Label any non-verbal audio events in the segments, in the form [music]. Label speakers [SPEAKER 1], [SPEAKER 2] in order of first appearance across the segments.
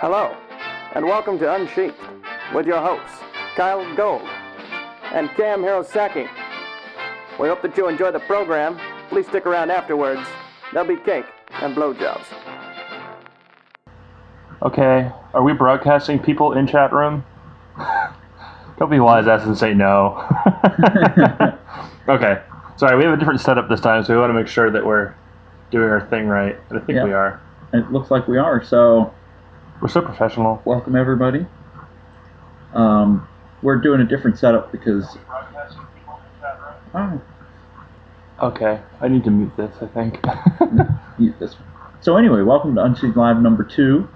[SPEAKER 1] Hello, and welcome to Unsheathed with your hosts, Kyell Gold and Cam Hirosaki. We hope that you enjoy the program. Please stick around afterwards. There'll be cake and blowjobs.
[SPEAKER 2] Okay, are we broadcasting people in chat room? [laughs] Don't be wise ass and say no. [laughs] okay, sorry, we have a different setup this time, so we want to make sure that we're doing our thing right. And I think
[SPEAKER 3] Yeah.
[SPEAKER 2] we are.
[SPEAKER 3] It looks like we are. So,
[SPEAKER 2] We're so professional.
[SPEAKER 3] welcome everybody. Um, we're doing a different setup because. Oh,
[SPEAKER 2] Okay, I need to mute this. I think. [laughs]
[SPEAKER 3] mute this one. So anyway, welcome to Unsheathed Live number two.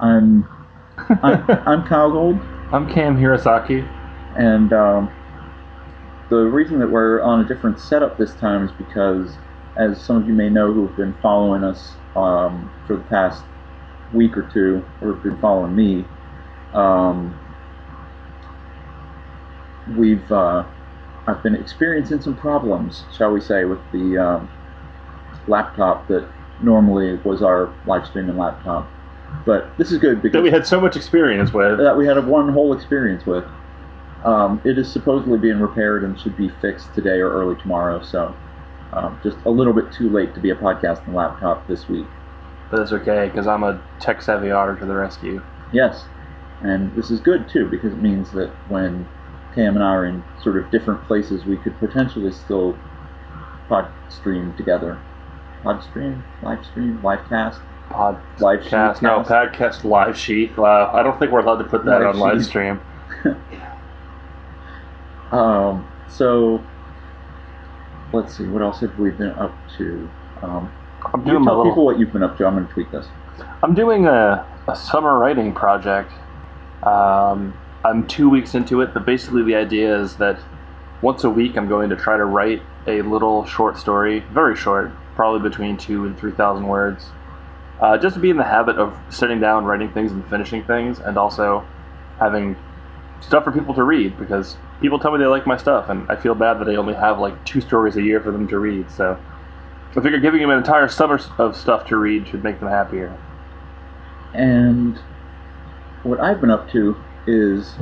[SPEAKER 3] I'm I'm, [laughs] I'm Kyell Gold,
[SPEAKER 2] I'm Cam Hirosaki.
[SPEAKER 3] and um, the reason that we're on a different setup this time is because, as some of you may know who have been following us um, for the past week or two, or have been following me, um, we've uh, I've been experiencing some problems, shall we say, with the um, laptop that normally was our live streaming laptop. But this is good because
[SPEAKER 2] That we had so much experience with.
[SPEAKER 3] that we had a one whole experience with. Um, it is supposedly being repaired and should be fixed today or early tomorrow. So, um, just a little bit too late to be a podcasting laptop this week.
[SPEAKER 2] But that's okay, because I'm a tech savvy otter to the rescue.
[SPEAKER 3] Yes, and this is good too because it means that when Cam and I are in sort of different places, we could potentially still pod stream together. Pod stream, live stream, live cast,
[SPEAKER 2] Podcast.
[SPEAKER 3] live sheet
[SPEAKER 2] No,
[SPEAKER 3] cast.
[SPEAKER 2] podcast live sheet. Wow, I don't think we're allowed to put that
[SPEAKER 3] Live
[SPEAKER 2] on live stream. [laughs]
[SPEAKER 3] Um, so let's see, what else have we been up to? Um,
[SPEAKER 2] I'm
[SPEAKER 3] you
[SPEAKER 2] doing
[SPEAKER 3] tell
[SPEAKER 2] little.
[SPEAKER 3] people what you've been up to. I'm going to tweet this.
[SPEAKER 2] I'm doing a, a summer writing project. Um, I'm two weeks into it, but basically the idea is that once a week I'm going to try to write a little short story, very short, probably between two and three thousand words, uh, just to be in the habit of sitting down, writing things, and finishing things, and also having stuff for people to read because people tell me they like my stuff, and I feel bad that I only have like two stories a year for them to read. So I figure giving them an entire summer of stuff to read should make them happier.
[SPEAKER 3] And what I've been up to is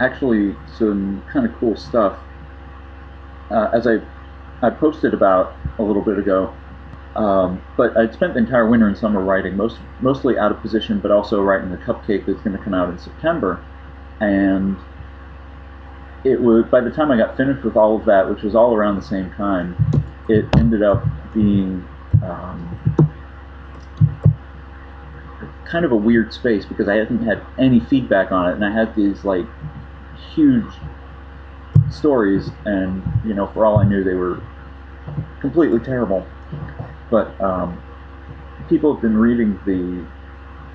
[SPEAKER 3] actually some kind of cool stuff. Uh, as I, I posted about a little bit ago, um, but I'd spent the entire winter and summer writing, most mostly out of position, but also writing the cupcake that's going to come out in September. And it was by the time I got finished with all of that, which was all around the same time, it ended up being um, kind of a weird space because I hadn't had any feedback on it, and I had these like huge stories, and you know, for all I knew, they were completely terrible. But um, people have been reading the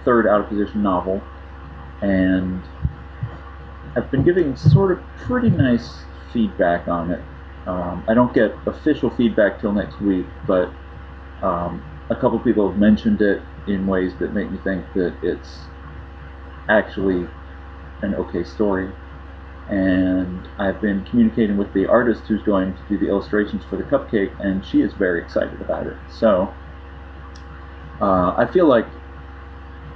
[SPEAKER 3] third out of position novel, and I've been giving sort of pretty nice feedback on it. Um, I don't get official feedback till next week, but um, a couple people have mentioned it in ways that make me think that it's actually an okay story. And I've been communicating with the artist who's going to do the illustrations for the cupcake, and she is very excited about it. So uh, I feel like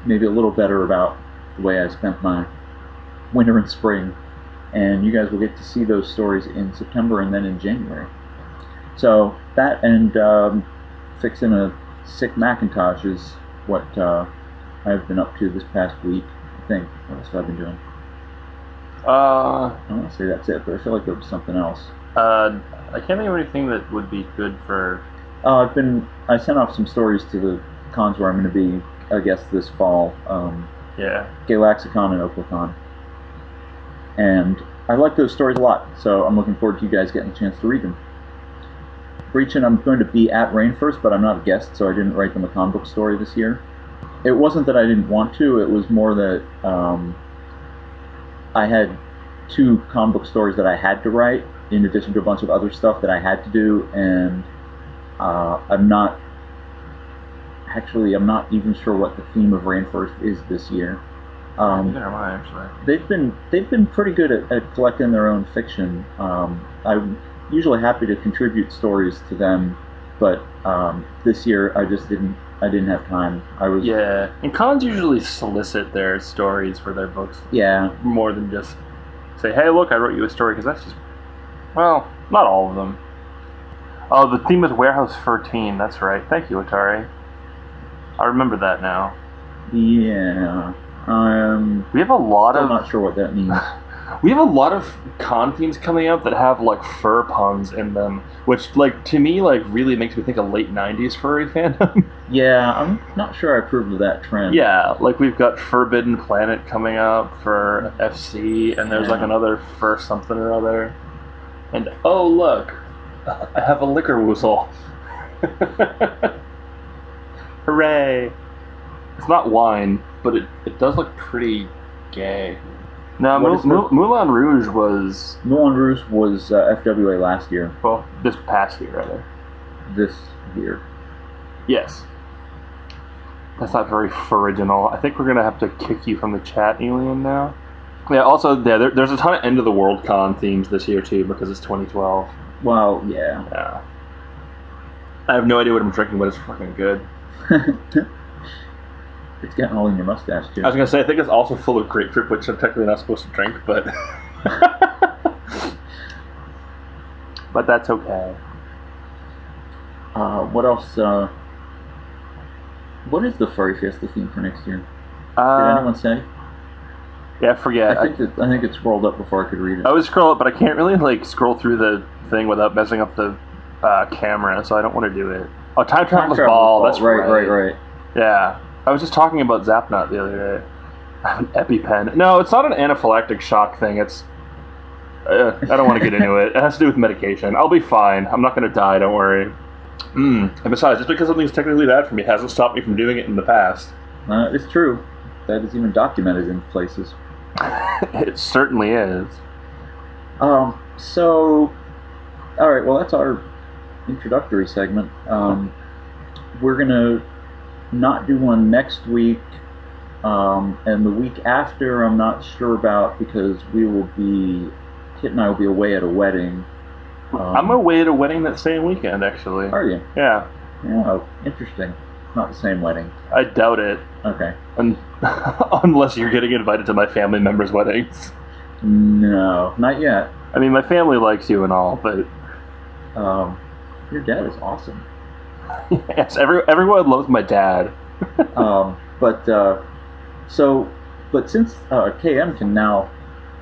[SPEAKER 3] maybe a little better about the way I spent my winter and spring. And you guys will get to see those stories in September and then in January. So that and um, fixing a sick Macintosh is what uh, I've been up to this past week. I think. That's what else have I been doing?
[SPEAKER 2] Uh,
[SPEAKER 3] I don't want to say that's it, but I feel like there was something else.
[SPEAKER 2] uh, I can't think of anything that would be good for.
[SPEAKER 3] Uh, I've been. I sent off some stories to the cons where I'm going to be. I guess this fall. Um,
[SPEAKER 2] Yeah.
[SPEAKER 3] Galaxicon and Oklacon. And I like those stories a lot, so I'm looking forward to you guys getting a chance to read them. Breachin, I'm going to be at RainFurrest, but I'm not a guest, so I didn't write them a comic book story this year. It wasn't that I didn't want to, it was more that um, I had two comic book stories that I had to write, in addition to a bunch of other stuff that I had to do, and uh, I'm not actually I'm not even sure what the theme of RainFurrest is this year. Um,
[SPEAKER 2] Neither am I actually.
[SPEAKER 3] they've been they've been pretty good at, at collecting their own fiction. Um, I'm usually happy to contribute stories to them, but um, this year I just didn't I didn't have time. I was
[SPEAKER 2] Yeah, and cons usually solicit their stories for their books
[SPEAKER 3] yeah.
[SPEAKER 2] more than just say, "Hey, look, I wrote you a story," because that's just well, not all of them. Oh, the theme is Warehouse 13. That's right. Thank you, Atari. I remember that now.
[SPEAKER 3] Yeah. Um,
[SPEAKER 2] We have a lot
[SPEAKER 3] still
[SPEAKER 2] of
[SPEAKER 3] not sure what that means. [laughs]
[SPEAKER 2] we have a lot of con themes coming up that have like fur puns in them, which like to me like really makes me think of late '90s furry [laughs] fandom.
[SPEAKER 3] yeah, I'm not sure I approve of that trend.
[SPEAKER 2] yeah, like we've got Forbidden Planet coming up for FC, and there's like
[SPEAKER 3] Yeah.
[SPEAKER 2] another fur something or other. And oh look, [laughs] I have a liquor woozle. Hooray! It's not wine, but it, it does look pretty gay. Now,
[SPEAKER 3] What
[SPEAKER 2] Mou-
[SPEAKER 3] is the-
[SPEAKER 2] Mou- Moulin Rouge was
[SPEAKER 3] Moulin Rouge was uh, FWA last year.
[SPEAKER 2] well this past year rather.
[SPEAKER 3] This year.
[SPEAKER 2] Yes. That's not very original. I think we're gonna have to kick you from the chat, Alien. Now. Yeah. Also, yeah, there, there's a ton of end of the world con themes this year too because it's 2012.
[SPEAKER 3] Well, yeah.
[SPEAKER 2] Yeah. I have no idea what I'm drinking, but it's fucking good. [laughs]
[SPEAKER 3] it's getting all in your mustache, too.
[SPEAKER 2] I was gonna say I think it's also full of grapefruit, which I'm technically not supposed to drink, but [laughs] but that's okay.
[SPEAKER 3] Uh, what else? Uh, what is the Furry Fiesta theme for next year? Did
[SPEAKER 2] Uh,
[SPEAKER 3] anyone say?
[SPEAKER 2] yeah, I forget.
[SPEAKER 3] I think it, I think it scrolled up before I could read it.
[SPEAKER 2] I would scroll it, but I can't really like scroll through the thing without messing up the uh, camera, so I don't want to do it. Oh, time traveler's
[SPEAKER 3] Time
[SPEAKER 2] ball.
[SPEAKER 3] Traveler's
[SPEAKER 2] That's
[SPEAKER 3] right, right, right.
[SPEAKER 2] Yeah, I was just talking about Zapnut the other day. I have an EpiPen. No, it's not an anaphylactic shock thing. It's uh, I don't want to get into it. It has to do with medication. I'll be fine. I'm not going to die. Don't worry. Mm. And besides, just because something's technically bad for me hasn't stopped me from doing it in the past.
[SPEAKER 3] Uh, it's true. That is even documented in places. [laughs]
[SPEAKER 2] it certainly is.
[SPEAKER 3] Um, so, all right. Well, that's our introductory segment. Um, we're gonna not do one next week, um, and the week after, I'm not sure about because we will be Kit and I will be away at a wedding. Um,
[SPEAKER 2] I'm away at a wedding that same weekend, actually.
[SPEAKER 3] Are you?
[SPEAKER 2] Yeah,
[SPEAKER 3] Yeah. Interesting. Not the same wedding.
[SPEAKER 2] I doubt it.
[SPEAKER 3] Okay.
[SPEAKER 2] Un- [laughs] unless you're getting invited to my family members' weddings.
[SPEAKER 3] No, not yet.
[SPEAKER 2] I mean, my family likes you and all, but
[SPEAKER 3] Um, your dad is awesome. [laughs]
[SPEAKER 2] yes, every, everyone loves my dad. [laughs]
[SPEAKER 3] um, but uh, so, but since uh, KM can now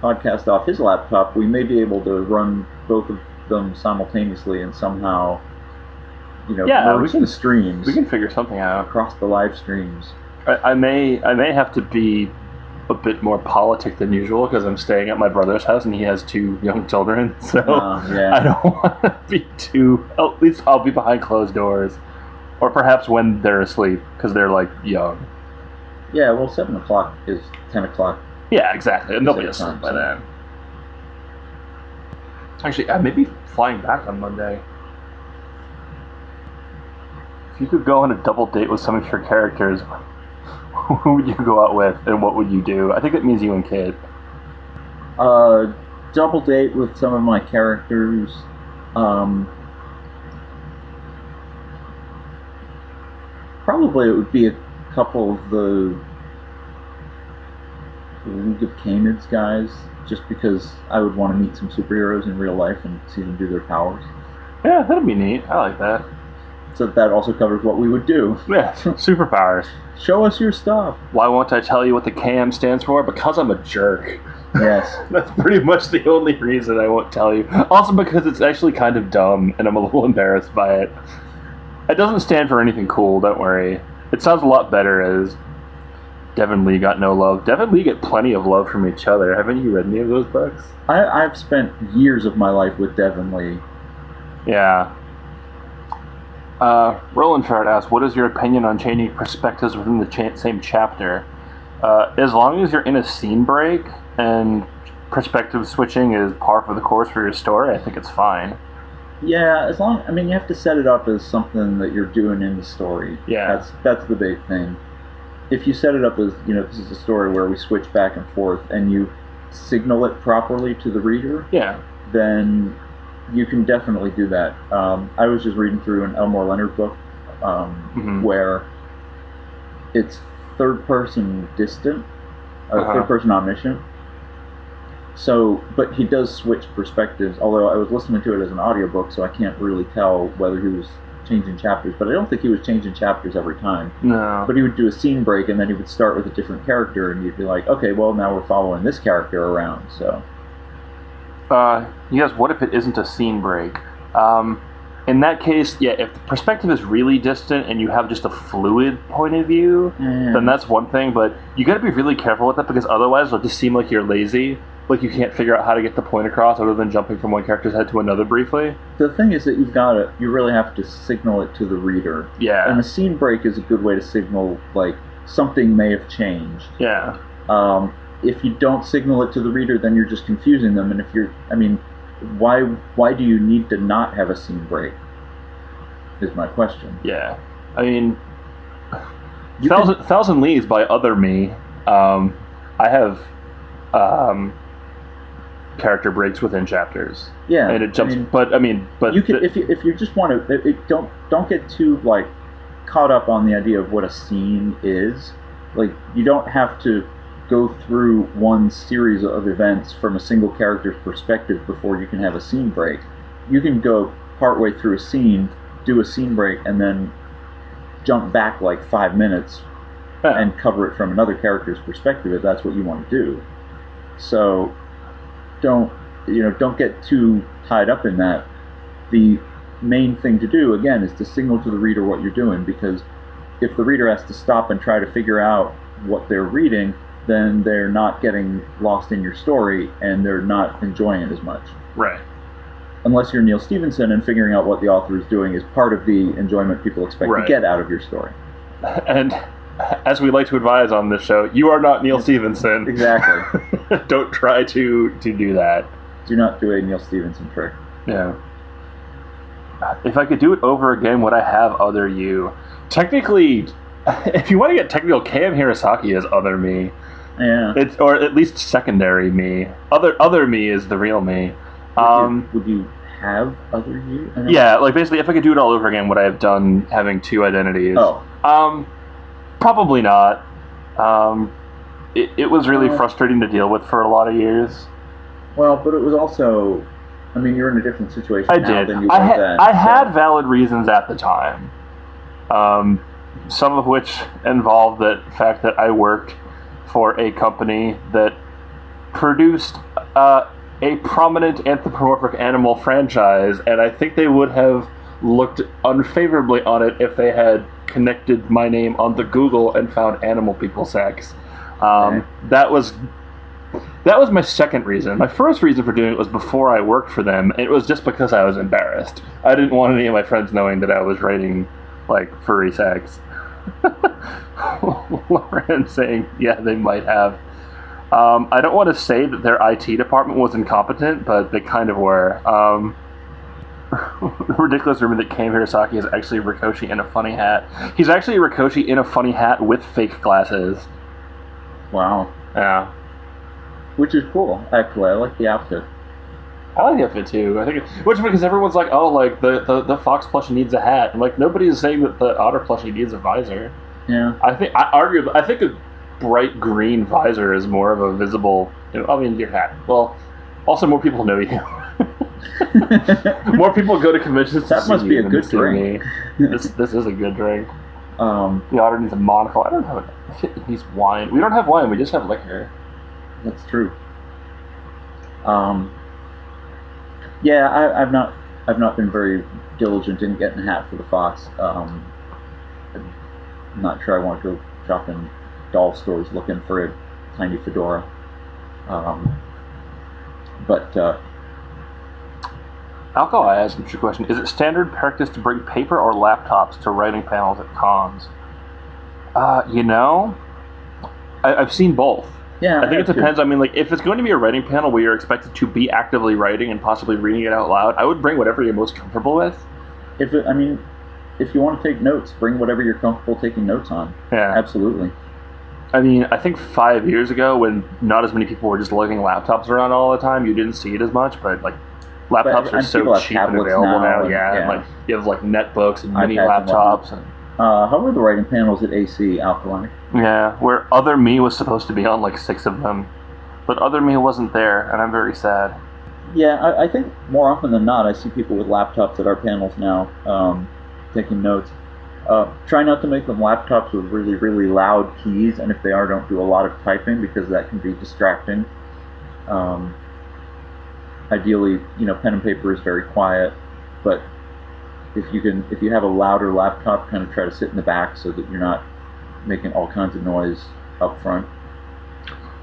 [SPEAKER 3] podcast off his laptop, we may be able to run both of them simultaneously and somehow, you know,
[SPEAKER 2] Yeah, we
[SPEAKER 3] merge
[SPEAKER 2] can-
[SPEAKER 3] the streams
[SPEAKER 2] We can figure something out.
[SPEAKER 3] across the live streams.
[SPEAKER 2] I, I may I may have to be a bit more politic than usual because I'm staying at my brother's house and he has two young children. [laughs] So
[SPEAKER 3] Uh, yeah.
[SPEAKER 2] I don't [laughs] want to be too. At least I'll be behind closed doors, or perhaps when they're asleep because they're like young.
[SPEAKER 3] Yeah, well, seven o'clock is ten o'clock.
[SPEAKER 2] Yeah, exactly. And they'll be asleep
[SPEAKER 3] time,
[SPEAKER 2] by
[SPEAKER 3] so-
[SPEAKER 2] then. Actually, I may be flying back on Monday. If you could go on a double date with some of your characters, [laughs] who would you go out with, and what would you do? I think it means you and Kid.
[SPEAKER 3] Uh, double date with some of my characters. Um, probably it would be a couple of the League of Canids guys, just because I would want to meet some superheroes in real life and see them do their powers.
[SPEAKER 2] Yeah, that'd be neat. I like that.
[SPEAKER 3] So that also covers what we would do.
[SPEAKER 2] Yeah, superpowers.
[SPEAKER 3] Show us your stuff.
[SPEAKER 2] Why won't I tell you what the KM stands for? Because I'm a jerk.
[SPEAKER 3] Yes. [laughs]
[SPEAKER 2] That's pretty much the only reason I won't tell you. Also because it's actually kind of dumb and I'm a little [laughs] embarrassed by it. It doesn't stand for anything cool, don't worry. It sounds a lot better as Dev and Lee got no love. Dev and Lee get plenty of love from each other. Haven't you read any of those books?
[SPEAKER 3] I, I've spent years of my life with Dev and Lee.
[SPEAKER 2] Yeah. Uh, Roland Chart asks, "What is your opinion on changing perspectives within the cha- same chapter? Uh, as long as you're in a scene break and perspective switching is par for the course for your story, I think it's fine.
[SPEAKER 3] Yeah, as long I mean you have to set it up as something that you're doing in the story.
[SPEAKER 2] Yeah.
[SPEAKER 3] That's that's the big thing. If you set it up as, you know, this is a story where we switch back and forth and you signal it properly to the reader,
[SPEAKER 2] Yeah,
[SPEAKER 3] then you can definitely do that. Um, I was just reading through an Elmore Leonard book um,
[SPEAKER 2] Mhm.
[SPEAKER 3] where it's third person distant, or
[SPEAKER 2] Uh-huh.
[SPEAKER 3] third person omniscient. So, but he does switch perspectives. Although I was listening to it as an audiobook, so I can't really tell whether he was changing chapters. But I don't think he was changing chapters every time.
[SPEAKER 2] No.
[SPEAKER 3] But he would do a scene break, and then he would start with a different character, and you'd be like, okay, well now we're following this character around. So,
[SPEAKER 2] Uh, yes, what if it isn't a scene break? Um, in that case, yeah, if the perspective is really distant and you have just a fluid point of view,
[SPEAKER 3] eh,
[SPEAKER 2] then that's one thing, but you gotta be really careful with that because otherwise it'll just seem like you're lazy, like you can't figure out how to get the point across other than jumping from one character's head to another briefly.
[SPEAKER 3] the thing is that you've got to, you really have to signal it to the reader.
[SPEAKER 2] Yeah.
[SPEAKER 3] And a scene break is a good way to signal like something may have changed.
[SPEAKER 2] Yeah.
[SPEAKER 3] Um, if you don't signal it to the reader, then you're just confusing them. And if you're, I mean, why why do you need to not have a scene break? Is my question.
[SPEAKER 2] Yeah. I mean,
[SPEAKER 3] You
[SPEAKER 2] Thousand,
[SPEAKER 3] can-
[SPEAKER 2] Thousand Leagues by Other Me, um, I have um, character breaks within chapters.
[SPEAKER 3] yeah,
[SPEAKER 2] and it jumps,
[SPEAKER 3] I mean,
[SPEAKER 2] but I mean, but
[SPEAKER 3] you can if you if you just want to it, it, don't don't get too like caught up on the idea of what a scene is. Like you don't have to go through one series of events from a single character's perspective before you can have a scene break. You can go partway through a scene, do a scene break, and then jump back like five minutes
[SPEAKER 2] yeah.
[SPEAKER 3] and cover it from another character's perspective if that's what you want to do. So don't you know don't get too tied up in that. The main thing to do again is to signal to the reader what you're doing because if the reader has to stop and try to figure out what they're reading, then they're not getting lost in your story and they're not enjoying it as much.
[SPEAKER 2] right.
[SPEAKER 3] Unless you're Neal Stephenson and figuring out what the author is doing is part of the enjoyment people expect
[SPEAKER 2] Right.
[SPEAKER 3] to get out of your story. [laughs]
[SPEAKER 2] And as we like to advise on this show, you are not Neal Stephenson.
[SPEAKER 3] Exactly. [laughs]
[SPEAKER 2] Don't try to to do that.
[SPEAKER 3] Do not do a Neal Stephenson trick.
[SPEAKER 2] Yeah. If I could do it over again, would I have other you? Technically, [laughs] if you want to get technical, Cam Hirosaki is other me.
[SPEAKER 3] Yeah.
[SPEAKER 2] It's or at least secondary me. Other other me is the real me.
[SPEAKER 3] Would,
[SPEAKER 2] Um,
[SPEAKER 3] you, would you have other you?
[SPEAKER 2] Yeah, like basically, if I could do it all over again, would I have done having two identities?
[SPEAKER 3] Oh,
[SPEAKER 2] Um, probably not. Um, it, it was really
[SPEAKER 3] Uh,
[SPEAKER 2] frustrating to deal with for a lot of years.
[SPEAKER 3] well, but it was also. I mean, you're in a different situation
[SPEAKER 2] I
[SPEAKER 3] now
[SPEAKER 2] did.
[SPEAKER 3] than you
[SPEAKER 2] I
[SPEAKER 3] were
[SPEAKER 2] had
[SPEAKER 3] then.
[SPEAKER 2] I
[SPEAKER 3] so-
[SPEAKER 2] had valid reasons at the time. Um, some of which involved the fact that I worked for a company that produced uh, a prominent anthropomorphic animal franchise, and I think they would have looked unfavorably on it if they had connected my name on the Google and found animal people sex. Um. That was that was my second reason. My first reason for doing it was before I worked for them. It was just because I was embarrassed. I didn't want any of my friends knowing that I was writing like furry sex. [laughs] Lauren saying, "Yeah, they might have." Um, I don't want to say that their IT department was incompetent, but they kind of were. Um, [laughs] ridiculous rumor that Cam Hirosaki is actually Rikoshi in a funny hat. He's actually Rikoshi in a funny hat with fake glasses.
[SPEAKER 3] Wow,
[SPEAKER 2] Yeah.
[SPEAKER 3] which is cool. Actually, I like the outfit.
[SPEAKER 2] I like the outfit too. I think, which because everyone's like, oh, like the, the, the fox plushie needs a hat. I'm like, nobody's saying that the otter plushie needs a visor.
[SPEAKER 3] Yeah.
[SPEAKER 2] I think I argue. I think a bright green visor is more of a visible. You know, I mean, your hat. Well, also more people know you. [laughs] more people go to conventions. to
[SPEAKER 3] That
[SPEAKER 2] see
[SPEAKER 3] must be a good drink.
[SPEAKER 2] This this is a good drink.
[SPEAKER 3] um,
[SPEAKER 2] The otter needs a monocle. I don't have it. Needs wine. We don't have wine. We just have liquor.
[SPEAKER 3] that's true. Um, yeah, I, I've not, I've not been very diligent in getting a hat for the fox. Um, I'm not sure I want to go shop in doll stores looking for a tiny fedora. Um, but uh,
[SPEAKER 2] Alcohol, I asked you a question. Is it standard practice to bring paper or laptops to writing panels at cons? Uh, you know, I, I've seen both.
[SPEAKER 3] Yeah,
[SPEAKER 2] I think it
[SPEAKER 3] have to.
[SPEAKER 2] depends. I mean, like, if it's going to be a writing panel where you're expected to be actively writing and possibly reading it out loud, I would bring whatever you're most comfortable with.
[SPEAKER 3] If it, I mean, if you want to take notes, bring whatever you're comfortable taking notes on.
[SPEAKER 2] Yeah.
[SPEAKER 3] Absolutely.
[SPEAKER 2] I mean, I think five years ago, when not as many people were just lugging laptops around all the time, you didn't see it as much. But like, laptops
[SPEAKER 3] But-
[SPEAKER 2] are so cheap and available
[SPEAKER 3] now,
[SPEAKER 2] now.
[SPEAKER 3] and-
[SPEAKER 2] yeah, and, like you have like netbooks and mini
[SPEAKER 3] iPads and
[SPEAKER 2] laptops, and
[SPEAKER 3] Uh, how were the writing panels at AC Alkali?
[SPEAKER 2] Yeah, where other me was supposed to be on like six of them, but other me wasn't there, and I'm very sad.
[SPEAKER 3] Yeah, I, I think more often than not, I see people with laptops at our panels now um, taking notes. Uh, try not to make them laptops with really, really loud keys, and if they are, don't do a lot of typing because that can be distracting. Um, ideally, you know, pen and paper is very quiet, but if you can, if you have a louder laptop, kind of try to sit in the back so that you're not making all kinds of noise up front.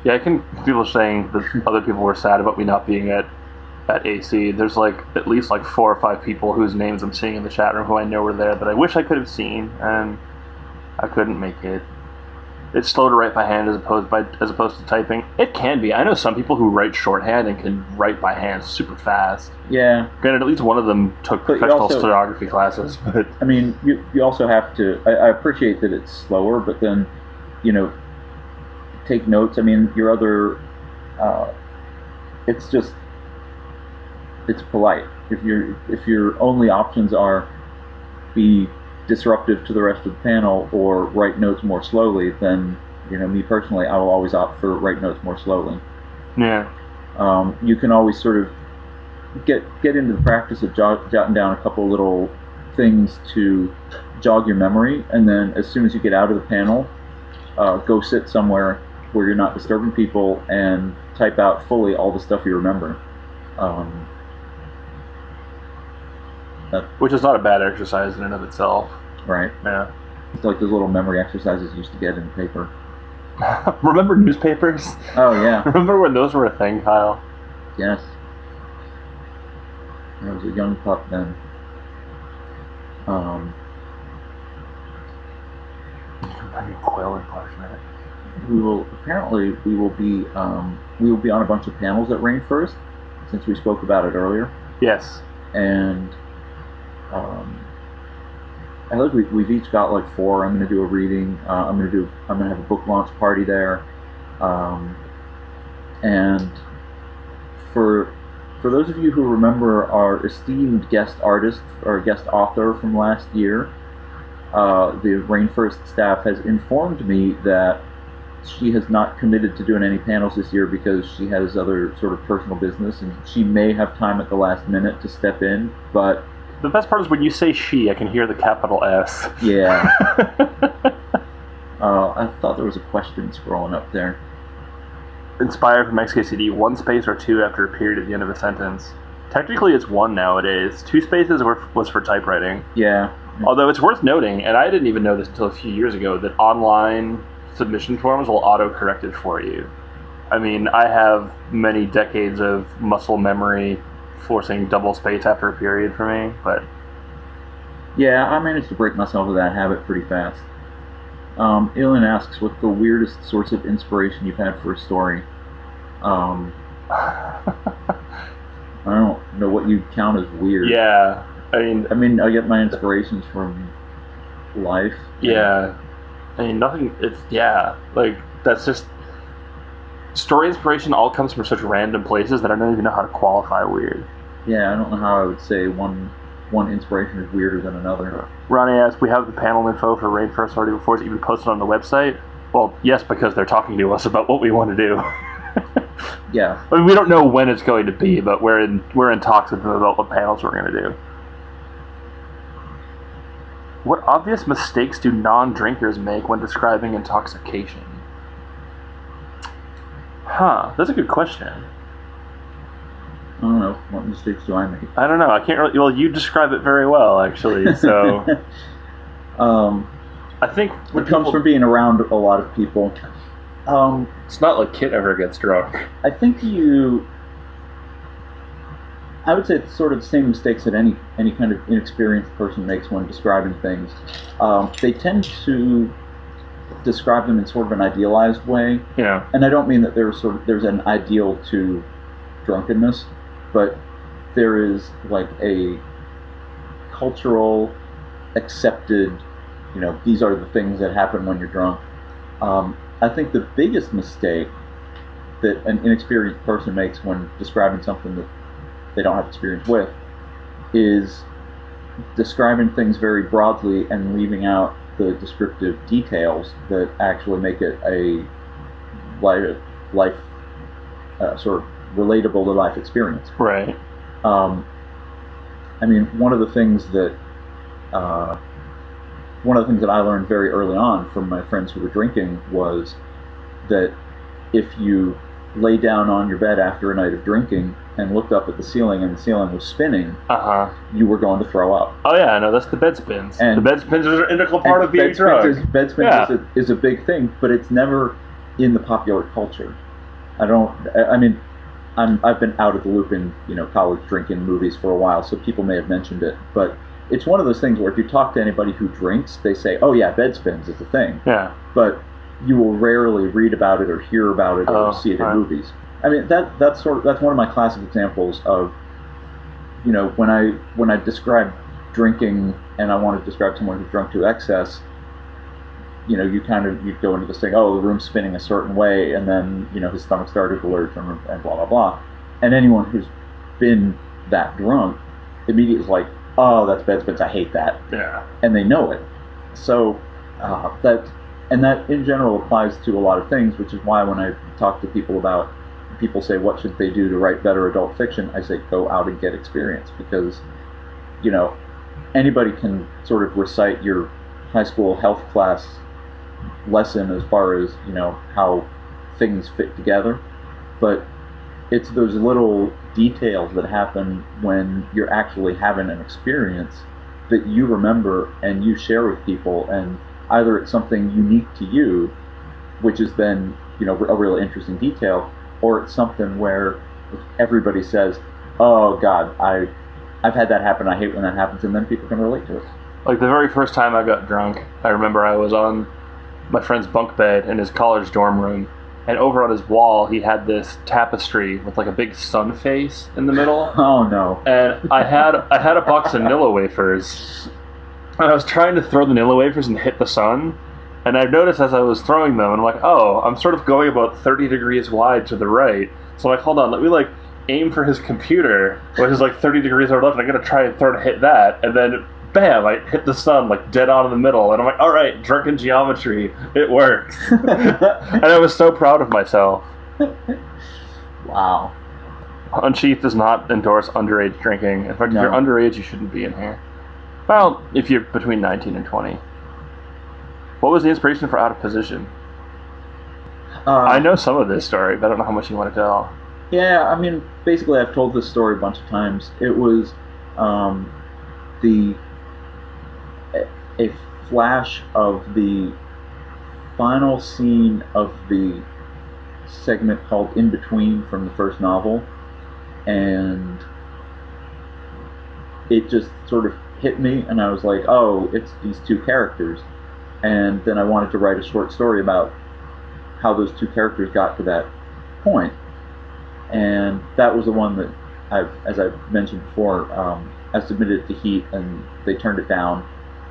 [SPEAKER 2] Yeah, I can people saying that other people were sad about me not being at at AC. There's like at least like four or five people whose names I'm seeing in the chat room who I know were there that I wish I could have seen, and I couldn't make it. It's slow to write by hand as opposed by as opposed to typing. It can be. I know some people who write shorthand and can write by hand super fast.
[SPEAKER 3] Yeah,
[SPEAKER 2] Granted, at least one of them took
[SPEAKER 3] But
[SPEAKER 2] professional
[SPEAKER 3] also-
[SPEAKER 2] stenography classes, [laughs] but
[SPEAKER 3] I mean, you, you also have to. I, I appreciate that it's slower, but then, you know, take notes. I mean, your other. Uh, it's just. It's polite. If your if your only options are be disruptive to the rest of the panel or write notes more slowly, then you know me personally, I will always opt for write notes more slowly.
[SPEAKER 2] yeah.
[SPEAKER 3] Um, you can always sort of get get into the practice of jot, jotting down a couple little things to jog your memory, and then as soon as you get out of the panel, uh, go sit somewhere where you're not disturbing people and type out fully all the stuff you remember. Um,
[SPEAKER 2] Which is not a bad exercise in and of itself.
[SPEAKER 3] right?
[SPEAKER 2] Yeah.
[SPEAKER 3] It's like those little memory exercises you used to get in paper. [laughs]
[SPEAKER 2] Remember newspapers?
[SPEAKER 3] Oh yeah, [laughs]
[SPEAKER 2] Remember when those were a thing, Kyell?
[SPEAKER 3] yes. I was a young pup then. Um,
[SPEAKER 2] Quill and
[SPEAKER 3] we will apparently we will be um, we will be on a bunch of panels at RainFurrest since we spoke about it earlier,
[SPEAKER 2] Yes.
[SPEAKER 3] and um, I think we, we've each got like four. I'm going to do a reading. Uh, I'm going to do I'm going to have a book launch party there, um, and for for those of you who remember our esteemed guest artist or guest author from last year, uh, the RainFurrest staff has informed me that she has not committed to doing any panels this year because she has other sort of personal business and she may have time at the last minute to step in. But
[SPEAKER 2] The best part is when you say she, I can hear the capital S.
[SPEAKER 3] yeah, [laughs] uh, I thought there was a question scrolling up there.
[SPEAKER 2] Inspired from XKCD, one space or two after a period at the end of a sentence. Technically, it's one nowadays. Two spaces were, was for typewriting.
[SPEAKER 3] Yeah,
[SPEAKER 2] Although it's worth noting, and I didn't even know this until a few years ago, that online submission forms will auto-correct it for you. I mean, I have many decades of muscle memory forcing double space after a period for me, but
[SPEAKER 3] yeah, I managed to break myself of that habit pretty fast. Um, Ilan asks, "What's the weirdest source of inspiration you've had for a story?" Um, [laughs] I don't know what you count as weird.
[SPEAKER 2] yeah, I mean,
[SPEAKER 3] I mean, I get my inspirations from life.
[SPEAKER 2] yeah, I mean, nothing. It's yeah, like that's just story inspiration. All comes from such random places that I don't even know how to qualify weird.
[SPEAKER 3] Yeah, I don't know how I would say one one inspiration is weirder than another.
[SPEAKER 2] Ronnie asked, "We have the panel info for RainFurrest already before it's even posted on the website." Well, yes, because they're talking to us about what we want to do. [laughs]
[SPEAKER 3] Yeah,
[SPEAKER 2] I mean, we don't know when it's going to be, but we're in we're in talks with them about what panels we're going to do. What obvious mistakes do non-drinkers make when describing intoxication? Huh, that's a good question.
[SPEAKER 3] I don't know what mistakes do I make.
[SPEAKER 2] I don't know. I can't really. Well, you describe it very well, actually. [laughs] So
[SPEAKER 3] um,
[SPEAKER 2] I think when
[SPEAKER 3] it comes
[SPEAKER 2] people-
[SPEAKER 3] from being around a lot of people. Um,
[SPEAKER 2] It's not like Kit ever gets drunk.
[SPEAKER 3] I think you. I would say it's sort of the same mistakes that any any kind of inexperienced person makes when describing things. Um, they tend to describe them in sort of an idealized way,
[SPEAKER 2] Yeah.
[SPEAKER 3] and I don't mean that there's sort of there's an ideal to drunkenness, but there is like a cultural accepted, you know, these are the things that happen when you're drunk. Um, I think the biggest mistake that an inexperienced person makes when describing something that they don't have experience with is describing things very broadly and leaving out the descriptive details that actually make it a life, life uh, sort of relatable to life experience.
[SPEAKER 2] Right.
[SPEAKER 3] Um, I mean, one of the things that uh, one of the things that I learned very early on from my friends who were drinking was that if you lay down on your bed after a night of drinking and looked up at the ceiling and the ceiling was spinning,
[SPEAKER 2] Uh huh.
[SPEAKER 3] you were going to throw up.
[SPEAKER 2] Oh yeah, I know that's the bed spins.
[SPEAKER 3] And-
[SPEAKER 2] the bed spins are an integral part of being drunk.
[SPEAKER 3] Is, bed spins
[SPEAKER 2] Yeah.
[SPEAKER 3] is, a, is a big thing, but it's never in the popular culture. I don't. I I mean, I'm I've been out of the loop in you know college drinking movies for a while, so people may have mentioned it, but it's one of those things where if you talk to anybody who drinks, they say, "Oh yeah, bed spins is a thing,"
[SPEAKER 2] Yeah.
[SPEAKER 3] but you will rarely read about it or hear about it
[SPEAKER 2] Oh,
[SPEAKER 3] or see it in
[SPEAKER 2] right.
[SPEAKER 3] movies. I mean that that's sort of, that's one of my classic examples of you know when I when I describe drinking and I want to describe someone who's drunk to excess. You know, you kind of you go into this thing. Oh, the room's spinning a certain way, and then you know his stomach started to lurch, and, and blah blah blah. And anyone who's been that drunk immediately is like, "Oh, that's bed spins. I hate that."
[SPEAKER 2] Yeah.
[SPEAKER 3] and they know it. So uh, that and that in general applies to a lot of things, which is why when I talk to people about people say what should they do to write better adult fiction, I say go out and get experience because you know anybody can sort of recite your high school health class lesson as far as you know how things fit together, but it's those little details that happen when you're actually having an experience that you remember and you share with people and either it's something unique to you which is then you know a really interesting detail or it's something where everybody says oh god i i've had that happen. I hate when that happens. And then people can relate to it.
[SPEAKER 2] Like the very first time I got drunk, I remember I was on my friend's bunk bed in his college dorm room, and over on his wall he had this tapestry with like a big sun face in the middle. [laughs]
[SPEAKER 3] oh no
[SPEAKER 2] and I had I had a box of Nilla wafers, and I was trying to throw the Nilla wafers and hit the sun, and I noticed as I was throwing them, and I'm like, oh, I'm sort of going about 30 degrees wide to the right. So I'm like, hold on, let me like aim for his computer, which is like 30 degrees over left, and I'm gonna try and throw to hit that, and then bam, I hit the sun like dead on in the middle, and I'm like, all right, drunken geometry, it works, [laughs] and I was so proud of myself.
[SPEAKER 3] wow
[SPEAKER 2] Unsheath does not endorse underage drinking. In fact,
[SPEAKER 3] No.
[SPEAKER 2] if you're underage, you shouldn't be in here. Well, if you're between 19 and 20. What was the inspiration for Out of Position?
[SPEAKER 3] uh,
[SPEAKER 2] I know some of this story, but I don't know how much you want to tell.
[SPEAKER 3] Yeah, I mean, basically, I've told this story a bunch of times. It was um, the a, flash of the final scene of the segment called "In Between" from the first novel, and it just sort of hit me, and I was like, "Oh, it's these two characters." And then I wanted to write a short story about how those two characters got to that point and that was the one that I've, as I mentioned before, um, I submitted it to Heat, and they turned it down.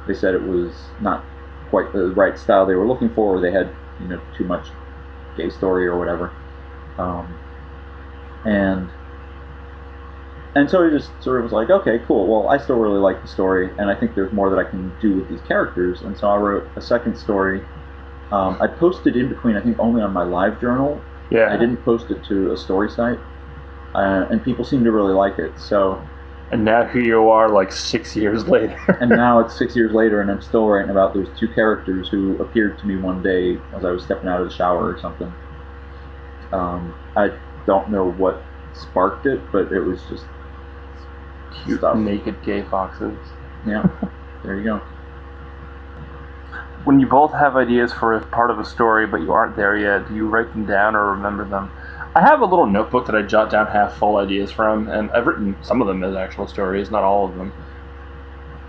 [SPEAKER 3] They said it was not quite the right style they were looking for, or they had you know too much gay story or whatever. Um, and and so I just sort of was like, okay, cool. Well, I still really like the story, and I think there's more that I can do with these characters. And so I wrote a second story. Um, I posted in between, I think, only on my live journal
[SPEAKER 2] Yeah.
[SPEAKER 3] I didn't post it to a story site, uh, and people seemed to really like it. So,
[SPEAKER 2] And now here you are, like six years [laughs] later.
[SPEAKER 3] and now it's six years later, and I'm still writing about those two characters who appeared to me one day as I was stepping out of the shower or something. Um, I don't know what sparked it, but it was just
[SPEAKER 2] Cute
[SPEAKER 3] stuff.
[SPEAKER 2] naked gay foxes.
[SPEAKER 3] Yeah, there you go.
[SPEAKER 2] When you both have ideas for a part of a story, but you aren't there yet, do you write them down or remember them? I have a little notebook that I jot down half full ideas from, and I've written some of them as actual stories, not all of them.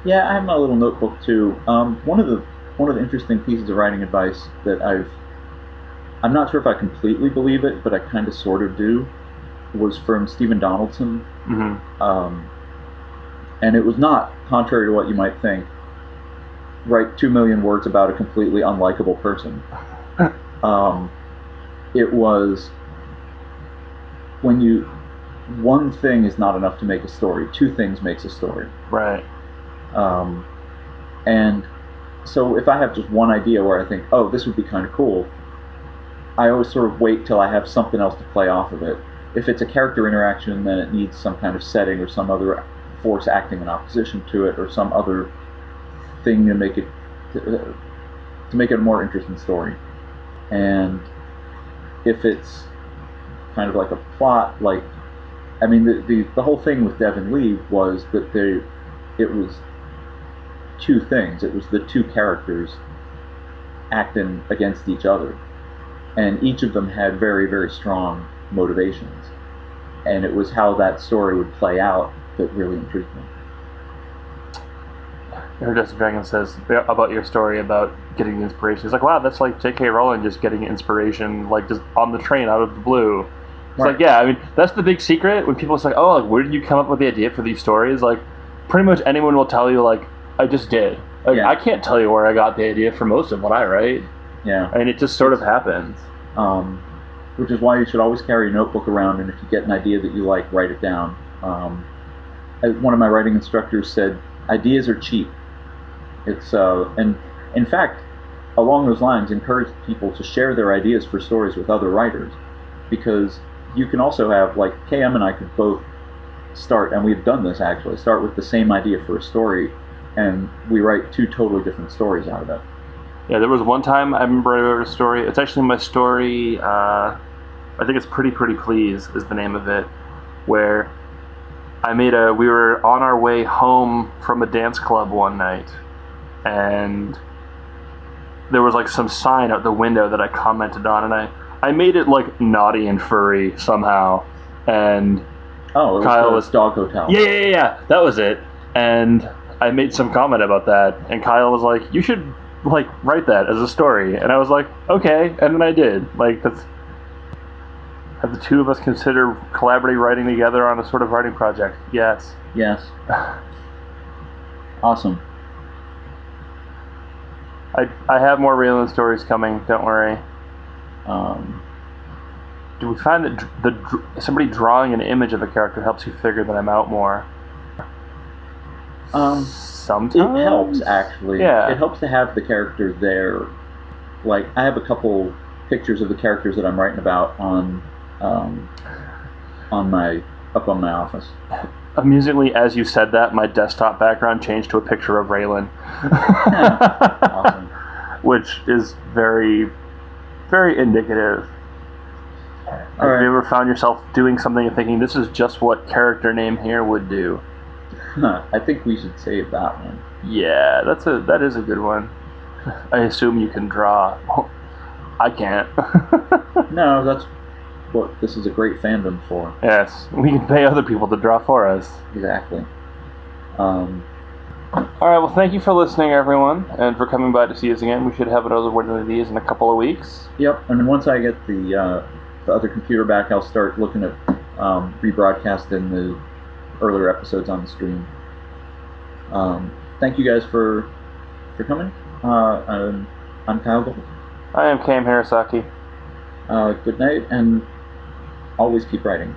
[SPEAKER 3] Yeah, I have my little notebook too. Um, one of the one of the interesting pieces of writing advice that I've I'm not sure if I completely believe it, but I kind of sort of do, was from Stephen Donaldson,
[SPEAKER 2] hmm
[SPEAKER 3] um, and it was not contrary to what you might think. Write two million words about a completely unlikable person. [laughs] um, it was when you one thing is not enough to make a story. Two things makes a story
[SPEAKER 2] Right.
[SPEAKER 3] um, and so if I have just one idea where I think, oh, this would be kind of cool, I always sort of wait till I have something else to play off of it. If it's a character interaction, then it needs some kind of setting or some other force acting in opposition to it, or some other thing to make it to, to make it a more interesting story. And if it's kind of like a plot, like I mean, the the, the whole thing with Dev and Lee was that they it was two things. It was the two characters acting against each other, and each of them had very very strong motivations, and it was how that story would play out that really intrigued me.
[SPEAKER 2] Iridescent Dragon says about your story about getting inspiration. He's like, wow, that's like J.K. Rowling just getting inspiration, like just on the train out of the blue. It's
[SPEAKER 3] Right.
[SPEAKER 2] like, yeah, I mean, that's the big secret. When people say, oh, like, where did you come up with the idea for these stories? Like, pretty much anyone will tell you, like, I just did. Like,
[SPEAKER 3] Yeah.
[SPEAKER 2] I can't tell you where I got the idea for most of what I write.
[SPEAKER 3] Yeah.
[SPEAKER 2] I mean, it just sort of happens.
[SPEAKER 3] um, which is why you should always carry a notebook around, and if you get an idea that you like, write it down. Um, as one of my writing instructors said, ideas are cheap. It's uh, and in fact, along those lines, encourage people to share their ideas for stories with other writers, because you can also have like KM and I could both start, and we've done this actually, start with the same idea for a story, and we write two totally different stories out of it.
[SPEAKER 2] Yeah, there was one time I remember I wrote a story. It's actually my story. Uh, I think it's Pretty Pretty Please is the name of it, where I made a. We were on our way home from a dance club one night, and there was like some sign out the window that I commented on, and I I made it like naughty and furry somehow, and
[SPEAKER 3] Oh, it was Kyell
[SPEAKER 2] was-
[SPEAKER 3] Dog Hotel.
[SPEAKER 2] yeah, yeah, yeah, yeah, that was it. And I made some comment about that, and Kyell was like, "You should like write that as a story." And I was like, "Okay," and then I did. Like, that's have the two of us consider collaborating writing together on a sort of writing project? Yes.
[SPEAKER 3] Yes. [laughs] Awesome.
[SPEAKER 2] I I have more Raylan stories coming. Don't worry.
[SPEAKER 3] Um,
[SPEAKER 2] Do we find that dr- the somebody drawing an image of a character helps you figure that I'm out more?
[SPEAKER 3] um,
[SPEAKER 2] Sometimes
[SPEAKER 3] it helps actually.
[SPEAKER 2] Yeah.
[SPEAKER 3] It helps to have the character there. Like I have a couple pictures of the characters that I'm writing about on um, on my up on my office.
[SPEAKER 2] Amusingly, as you said that, my desktop background changed to a picture of Raylan. [laughs]
[SPEAKER 3] Awesome. [laughs]
[SPEAKER 2] Which is very, very indicative.
[SPEAKER 3] All
[SPEAKER 2] Have you ever found yourself doing something and thinking, this is just what character name here would do?
[SPEAKER 3] I think we should save that one.
[SPEAKER 2] Yeah, that's a that is a good one. I assume you can draw. [laughs] I can't. [laughs]
[SPEAKER 3] No, that's what this is a great fandom for.
[SPEAKER 2] yes, we can pay other people to draw for us.
[SPEAKER 3] Exactly. Um,
[SPEAKER 2] All right. Well, thank you for listening, everyone, and for coming by to see us again. We should have another one of these in a couple of weeks.
[SPEAKER 3] Yep, and then once I get the uh, the other computer back, I'll start looking at um, rebroadcasting the earlier episodes on the stream. Um, thank you guys for for coming. Uh, I'm, I'm Kyell Gold.
[SPEAKER 2] I am Cam Hirosaki.
[SPEAKER 3] Uh, good night, and always keep writing.